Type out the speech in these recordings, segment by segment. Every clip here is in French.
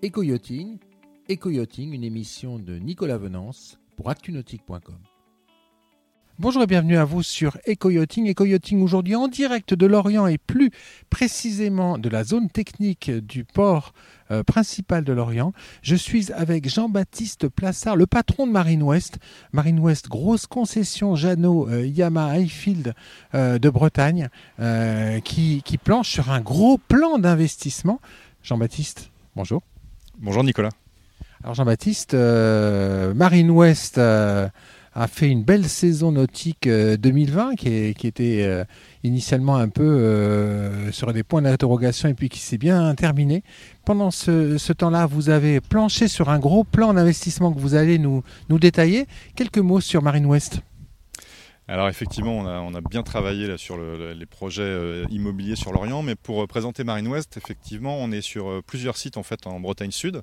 Éco-yachting, une émission de Nicolas Venance pour actunautique.com. Bonjour et bienvenue à vous sur Eco-Yachting. Eco-Yachting aujourd'hui en direct de Lorient et plus précisément de la zone technique du port euh, principal de Lorient. Je suis avec Jean-Baptiste Plassard, le patron de Marine West. Marine West, grosse concession Jeannot euh, Yamaha Highfield euh, de Bretagne qui, qui planche sur un gros plan d'investissement. Jean-Baptiste, bonjour. Bonjour Nicolas. Alors Jean-Baptiste, Marine West a fait une belle saison nautique 2020 euh, qui, était euh, initialement un peu euh, sur des points d'interrogation et puis qui s'est bien terminé. Pendant ce, temps-là, vous avez planché sur un gros plan d'investissement que vous allez nous détailler. Quelques mots sur Marine West. Alors effectivement, on a, bien travaillé sur les projets immobiliers sur l'Orient, mais pour présenter Marine West, effectivement, on est sur plusieurs sites en fait en Bretagne Sud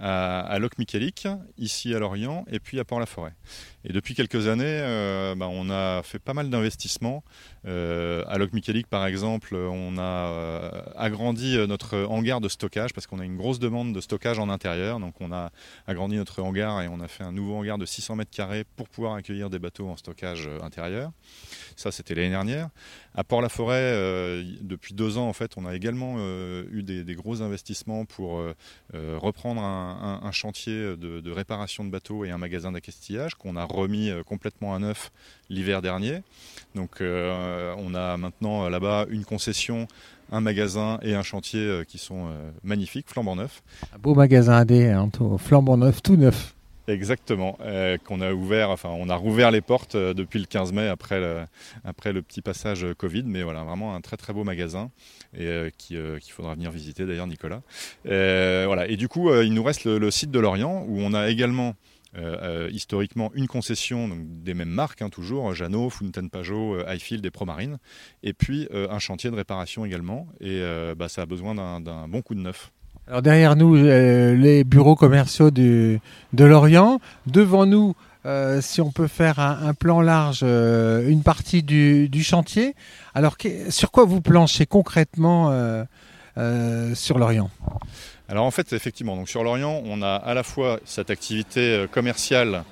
à, à Locmiquélic, ici à Lorient, et puis à Port-la-Forêt. Et depuis quelques années, euh, bah, on a fait pas mal d'investissements. Euh, à Locmiquélic, par exemple, on a euh, agrandi notre hangar de stockage parce qu'on a une grosse demande de stockage en intérieur. Donc on a agrandi notre hangar et on a fait un nouveau hangar de 600 mètres carrés pour pouvoir accueillir des bateaux en stockage intérieur. Ça, c'était l'année dernière. À Port-la-Forêt, depuis deux ans, en fait, on a également eu des, des, gros investissements pour reprendre un un, chantier de, réparation de bateaux et un magasin d'accastillage qu'on a remis euh, complètement à neuf l'hiver dernier. Donc euh, on a maintenant euh, là-bas une concession un magasin et un chantier qui sont magnifiques, flambant neufs. Un beau magasin AD, hein, flambant neuf, tout neuf. Exactement, euh, qu'on a ouvert, enfin on a rouvert les portes euh, depuis le 15 mai après le, petit passage Covid, mais voilà, vraiment un très très beau magasin et euh, qu'il faudra venir visiter d'ailleurs Nicolas. voilà, et du coup il nous reste le, site de Lorient où on a également historiquement une concession des mêmes marques, hein, toujours, Jeannot, Fountain Pajot, Highfield et Promarine, et puis un chantier de réparation également, et bah, ça a besoin d'un bon coup de neuf. Alors derrière nous, euh, les bureaux commerciaux de Lorient. Devant nous, euh, si on peut faire un, plan large, euh, une partie du, chantier. Alors sur quoi vous planchez concrètement sur Lorient? Alors en fait, effectivement, sur Lorient, on a à la fois cette activité commerciale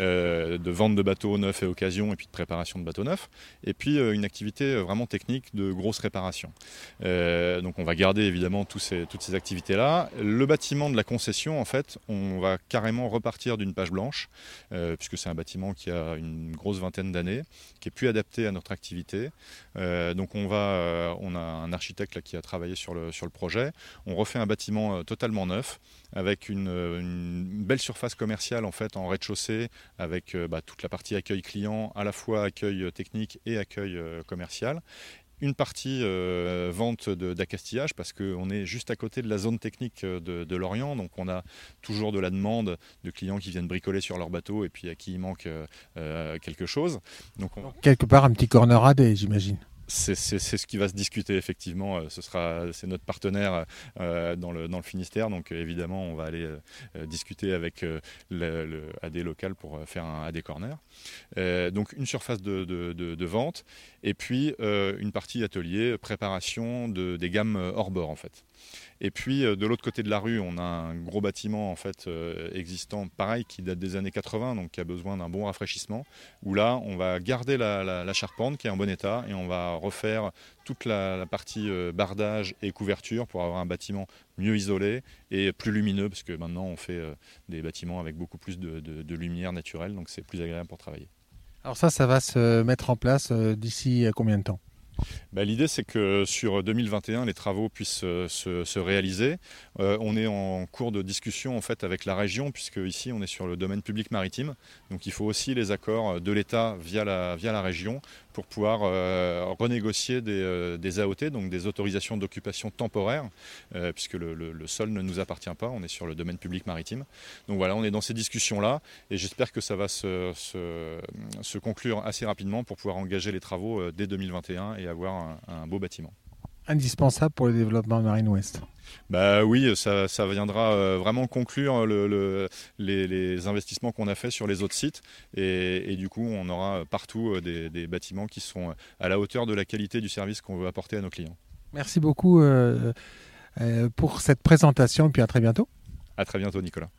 euh, de vente de bateaux neufs et occasion et puis de préparation de bateaux neufs, et puis euh, une activité euh, vraiment technique de grosse réparation. donc on va garder évidemment toutes ces activités-là. Le bâtiment de la concession, en fait, on va carrément repartir d'une page blanche, puisque c'est un bâtiment qui a une grosse vingtaine d'années, qui est plus adapté à notre activité. donc on va, on a un architecte qui a travaillé sur le, sur le projet. On refait un bâtiment totalement neuf, avec une, une, belle surface commerciale en fait en rez-de-chaussée avec euh, bah, toute la partie accueil client, à la fois accueil euh, technique et accueil euh, commercial. Une partie vente d'accastillage parce qu'on est juste à côté de la zone technique de, Lorient, donc on a toujours de la demande de clients qui viennent bricoler sur leur bateau et puis à qui il manque quelque chose. Donc Quelque part un petit corner AD j'imagine c'est ce qui va se discuter effectivement. Euh, ce sera, c'est notre partenaire euh, dans, le, dans le Finistère, donc euh, évidemment on va aller discuter avec le, AD local pour faire un AD corner. donc une surface de, de, vente et puis une partie atelier préparation de, des gammes hors bord en fait. Et puis euh, de l'autre côté de la rue, on a un gros bâtiment en fait euh, existant, pareil, qui date des années 80, donc qui a besoin d'un bon rafraîchissement. Où là, on va garder la, charpente qui est en bon état et on va refaire toute la, partie euh, bardage et couverture pour avoir un bâtiment mieux isolé et plus lumineux, parce que maintenant on fait des bâtiments avec beaucoup plus de, lumière naturelle, donc c'est plus agréable pour travailler. Alors ça, ça va se mettre en place d'ici combien de temps? Bah, l'idée, c'est que sur 2021, les travaux puissent euh, se, réaliser. Euh, on est en cours de discussion en fait avec la région, puisque ici, on est sur le domaine public maritime. Donc, il faut aussi les accords de l'État via la, via la région pour pouvoir euh, renégocier des, AOT, donc des autorisations d'occupation temporaire, puisque le, sol ne nous appartient pas. On est sur le domaine public maritime. Donc voilà, on est dans ces discussions-là, et j'espère que ça va se, se, conclure assez rapidement pour pouvoir engager les travaux dès 2021 et avoir un, beau bâtiment. Indispensable pour le développement de Marine Ouest. Bah oui, ça, viendra euh, vraiment conclure les, investissements qu'on a fait sur les autres sites et, du coup on aura partout euh, des, bâtiments qui sont à la hauteur de la qualité du service qu'on veut apporter à nos clients. Merci beaucoup euh, pour cette présentation et puis à très bientôt. À très bientôt, Nicolas.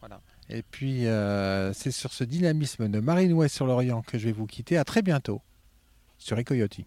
Voilà. Et puis, euh, c'est sur ce dynamisme de Marine Ouest sur l'Orient que je vais vous quitter. À très bientôt sur Ecoyoti.